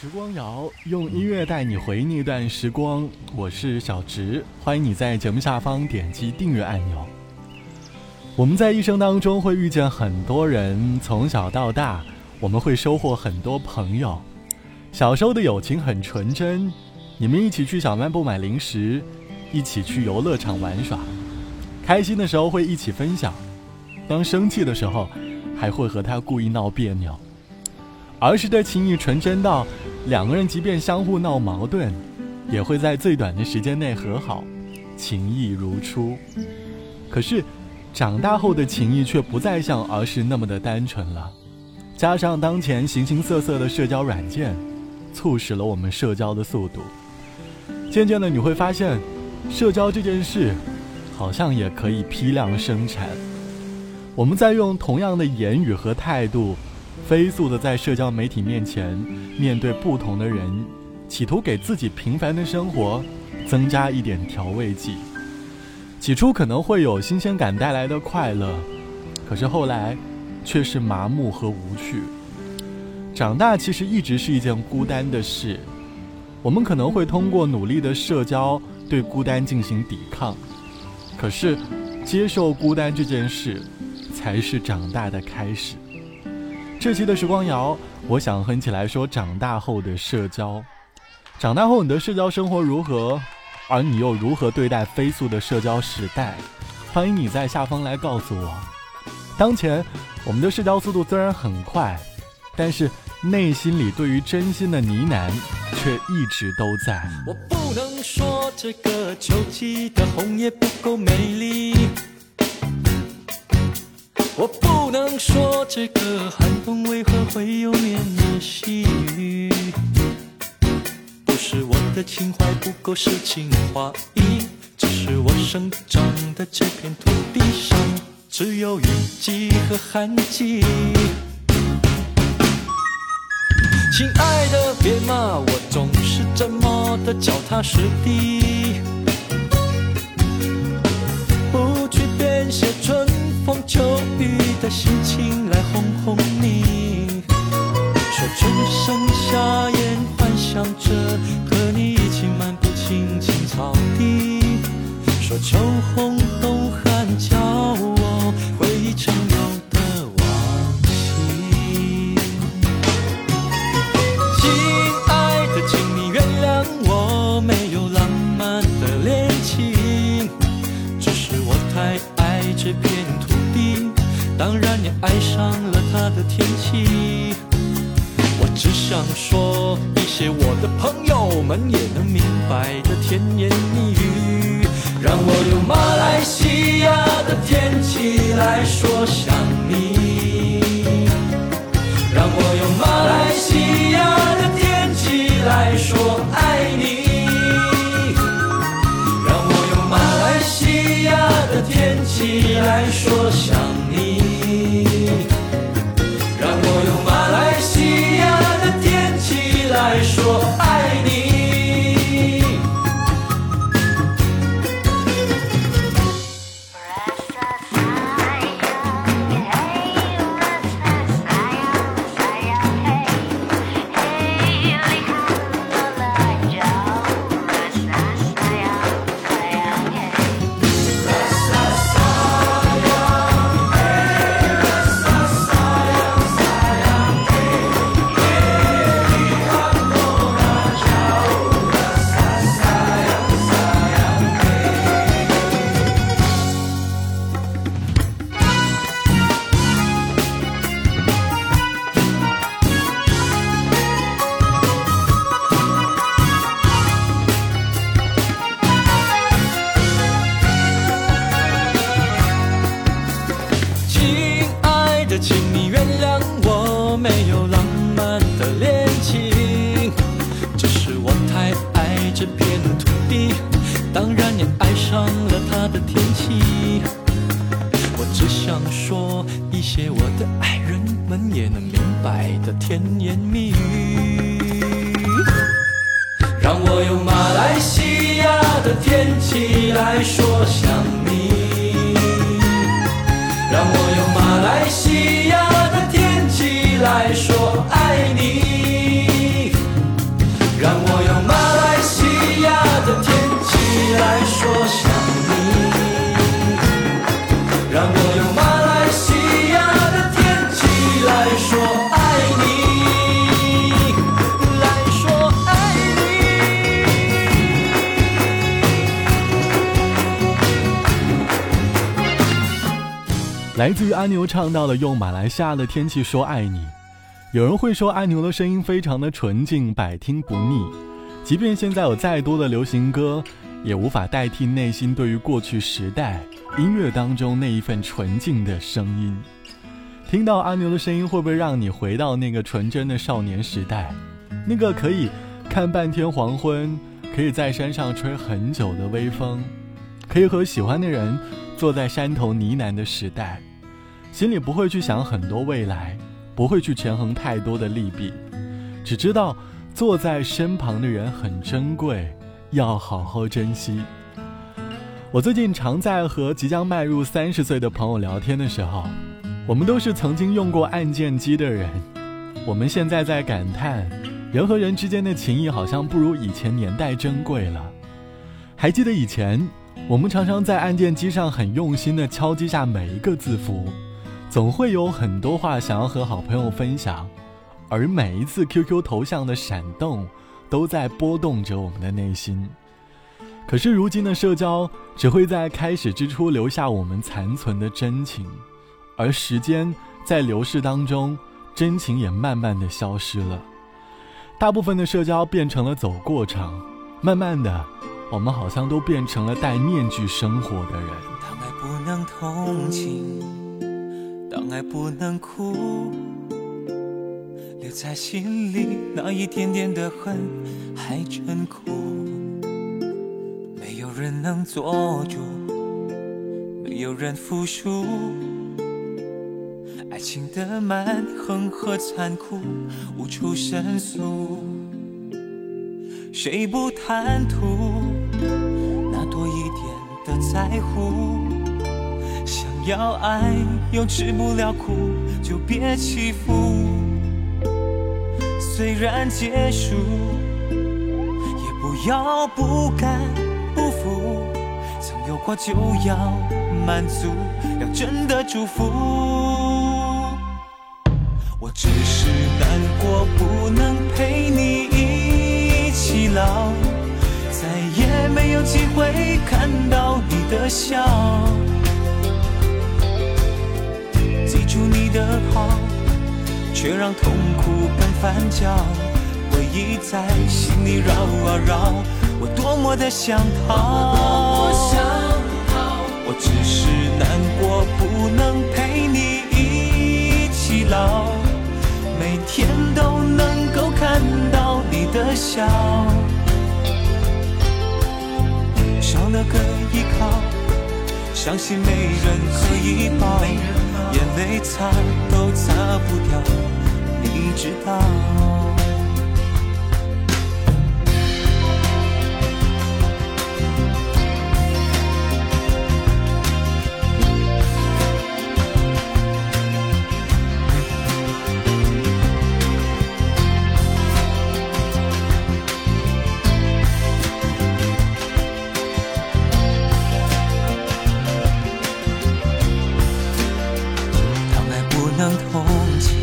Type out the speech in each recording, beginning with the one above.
时光谣用音乐带你回忆那段时光，我是小植，欢迎你在节目下方点击订阅按钮。我们在一生当中会遇见很多人，从小到大，我们会收获很多朋友。小时候的友情很纯真，你们一起去小卖部买零食，一起去游乐场玩耍，开心的时候会一起分享，当生气的时候，还会和他故意闹别扭。儿时的情谊纯真到，两个人即便相互闹矛盾，也会在最短的时间内和好，情谊如初。可是，长大后的情谊却不再像儿时那么的单纯了。加上当前形形色色的社交软件，促使了我们社交的速度。渐渐的，你会发现，社交这件事，好像也可以批量生产。我们在用同样的言语和态度。飞速的在社交媒体面前面对不同的人，企图给自己平凡的生活增加一点调味剂。起初可能会有新鲜感带来的快乐，可是后来却是麻木和无趣。长大其实一直是一件孤单的事，我们可能会通过努力的社交对孤单进行抵抗，可是接受孤单这件事才是长大的开始。这期的时光谣，我想哼起来说：长大后的社交，长大后你的社交生活如何？而你又如何对待飞速的社交时代？欢迎你在下方来告诉我。当前我们的社交速度虽然很快，但是内心里对于真心的呢喃却一直都在。我不能说这个秋季的红叶不够美丽。我不能说这个寒冬为何会有绵绵细雨，不是我的情怀不够诗情画意，只是我生长的这片土地上只有雨季和寒季。亲爱的，别骂我总是这么的脚踏实地，不去编写春风秋雨。的心情来哄哄你，说春生夏艳，幻想着和你一起漫步青青草地，说秋红然也爱上了他的天气，我只想说一些我的朋友们也能明白的甜言蜜语，让我用马来西亚的天气来说想你，让我用马来西亚的天气来说爱你，让我用马来西亚的天气来说想请你原谅我没有浪漫的恋情只是我太爱这片土地当然也爱上了它的天气。我只想说一些我的爱人们也能明白的甜言蜜语。让我用马来西亚的天气来说想你。让我用马来西阿牛唱到了“用马来西亚的天气说爱你”。有人会说阿牛的声音非常的纯净，百听不腻。即便现在有再多的流行歌，也无法代替内心对于过去时代音乐当中那一份纯净的声音。听到阿牛的声音，会不会让你回到那个纯真的少年时代？那个可以看半天黄昏，可以在山上吹很久的微风，可以和喜欢的人坐在山头呢喃的时代？心里不会去想很多未来，不会去权衡太多的利弊，只知道坐在身旁的人很珍贵，要好好珍惜。我最近常在和即将迈入三十岁的朋友聊天的时候，我们都是曾经用过按键机的人，我们现在在感叹，人和人之间的情谊好像不如以前年代珍贵了。还记得以前，我们常常在按键机上很用心地敲击下每一个字符。总会有很多话想要和好朋友分享，而每一次 QQ 头像的闪动，都在波动着我们的内心。可是如今的社交，只会在开始之初留下我们残存的真情，而时间在流逝当中，真情也慢慢的消失了。大部分的社交变成了走过场，慢慢的，我们好像都变成了戴面具生活的人。当爱不能同情。当爱不能哭，留在心里那一点点的恨还真苦。没有人能做主，没有人服输。爱情的蛮横和残酷无处申诉，谁不贪图那多一点的在乎？想要爱又吃不了苦，就别欺负。虽然结束，也不要不甘不服。曾有过就要满足，要真的祝福。我只是难过，不能陪你一起老，再也没有机会看到你的笑。你的好，却让痛苦更翻搅，回忆在心里绕啊绕，我多么的想逃。我只是难过，不能陪你一起老，每天都能够看到你的笑，少了个依靠，相信没人可以抱。眼泪擦都擦不掉，你知道。同情，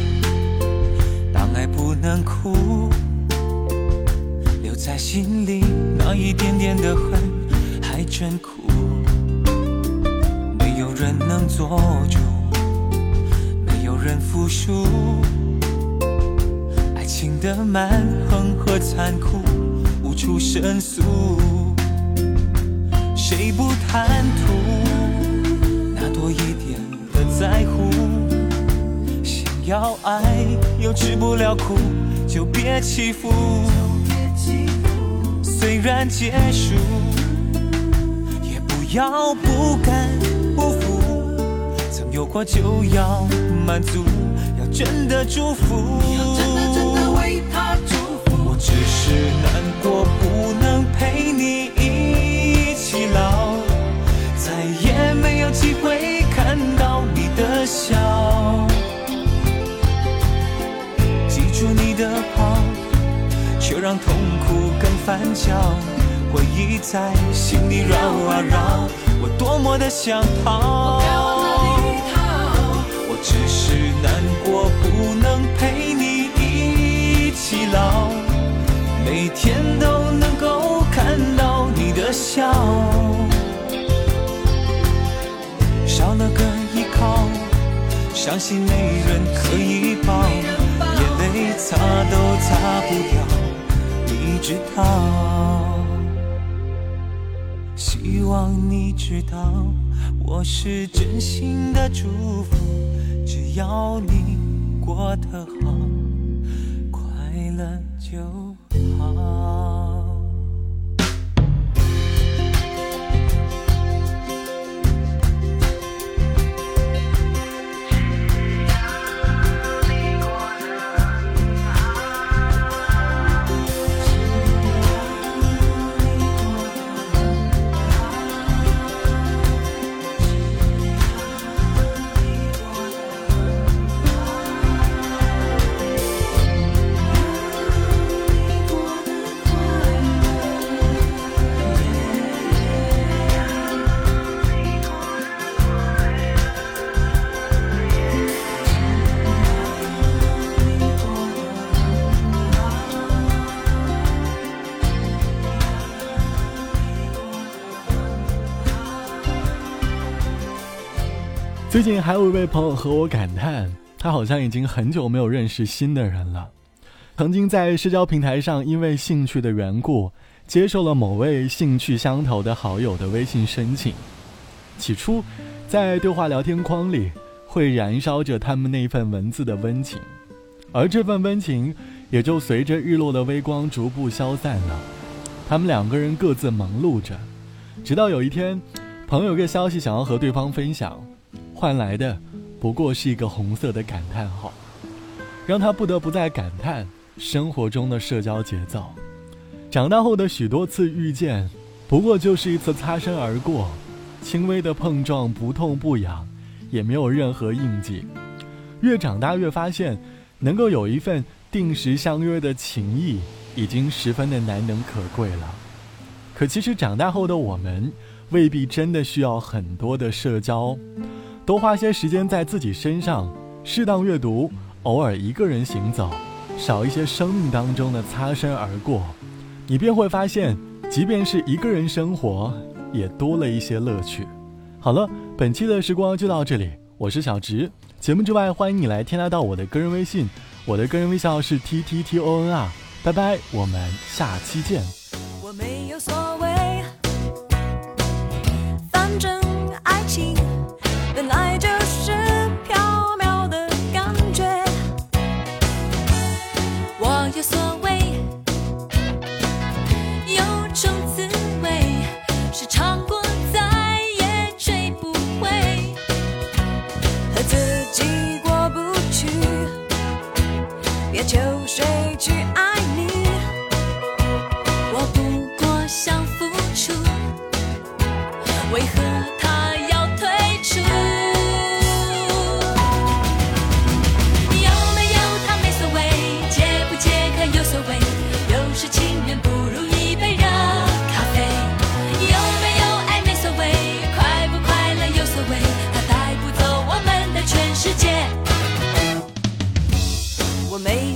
当爱不能哭，留在心里那一点点的恨，还真苦，没有人能做主，没有人服输。爱情的蛮横和残酷无处申诉，谁不贪图那多一点的在乎？要爱又吃不了苦，就别欺负。虽然结束。也不要不甘不服，曾有过就要满足，要真的祝福。我只是难过，不能陪你一起老，再也没有机会看到你的笑。让痛苦更翻搅。回忆在心里绕啊绕，我多么的想逃。我只是难过，不能陪你一起老，每天都能够看到你的笑，少了个依靠。相信没人可以抱，眼泪擦都擦不掉，知道。希望你知道，我是真心的祝福，只要你过得好，快乐就好。最近还有一位朋友和我感叹，他好像已经很久没有认识新的人了。曾经在社交平台上，因为兴趣的缘故，接受了某位兴趣相投的好友的微信申请。起初，在对话聊天框里，会燃烧着他们那份文字的温情，而这份温情也就随着日落的微光逐步消散了。他们两个人各自忙碌着，直到有一天，朋友有个消息想要和对方分享。换来的不过是一个红色的感叹号，让他不得不再感叹生活中的社交节奏。长大后的许多次遇见，不过就是一次擦身而过，轻微的碰撞，不痛不痒，也没有任何印记。越长大越发现，能够有一份定时相约的情谊，已经十分的难能可贵了。可其实长大后的我们，未必真的需要很多的社交。多花些时间在自己身上，适当阅读，偶尔一个人行走，少一些生命当中的擦身而过，你便会发现，即便是一个人生活，也多了一些乐趣。好了，本期的时光就到这里，我是小直。节目之外，欢迎你来添加到我的个人微信，我的个人微信号是 t t t o n r。拜拜，我们下期见。我没有所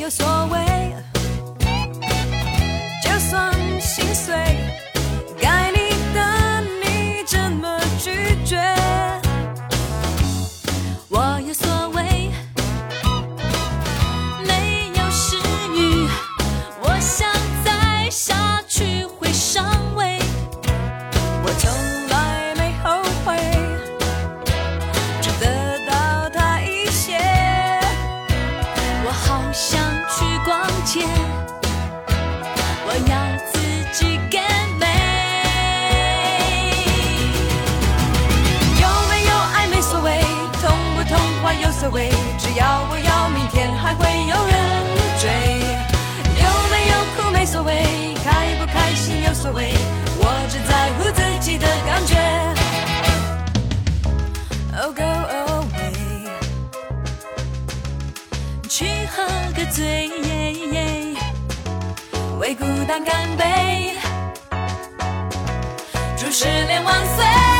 所谓所谓只要我要，明天还会有人追。有没有苦没所谓，开不开心有所谓，我只在乎自己的感觉。Oh go away，去喝个醉，为孤单干杯，祝失恋万岁。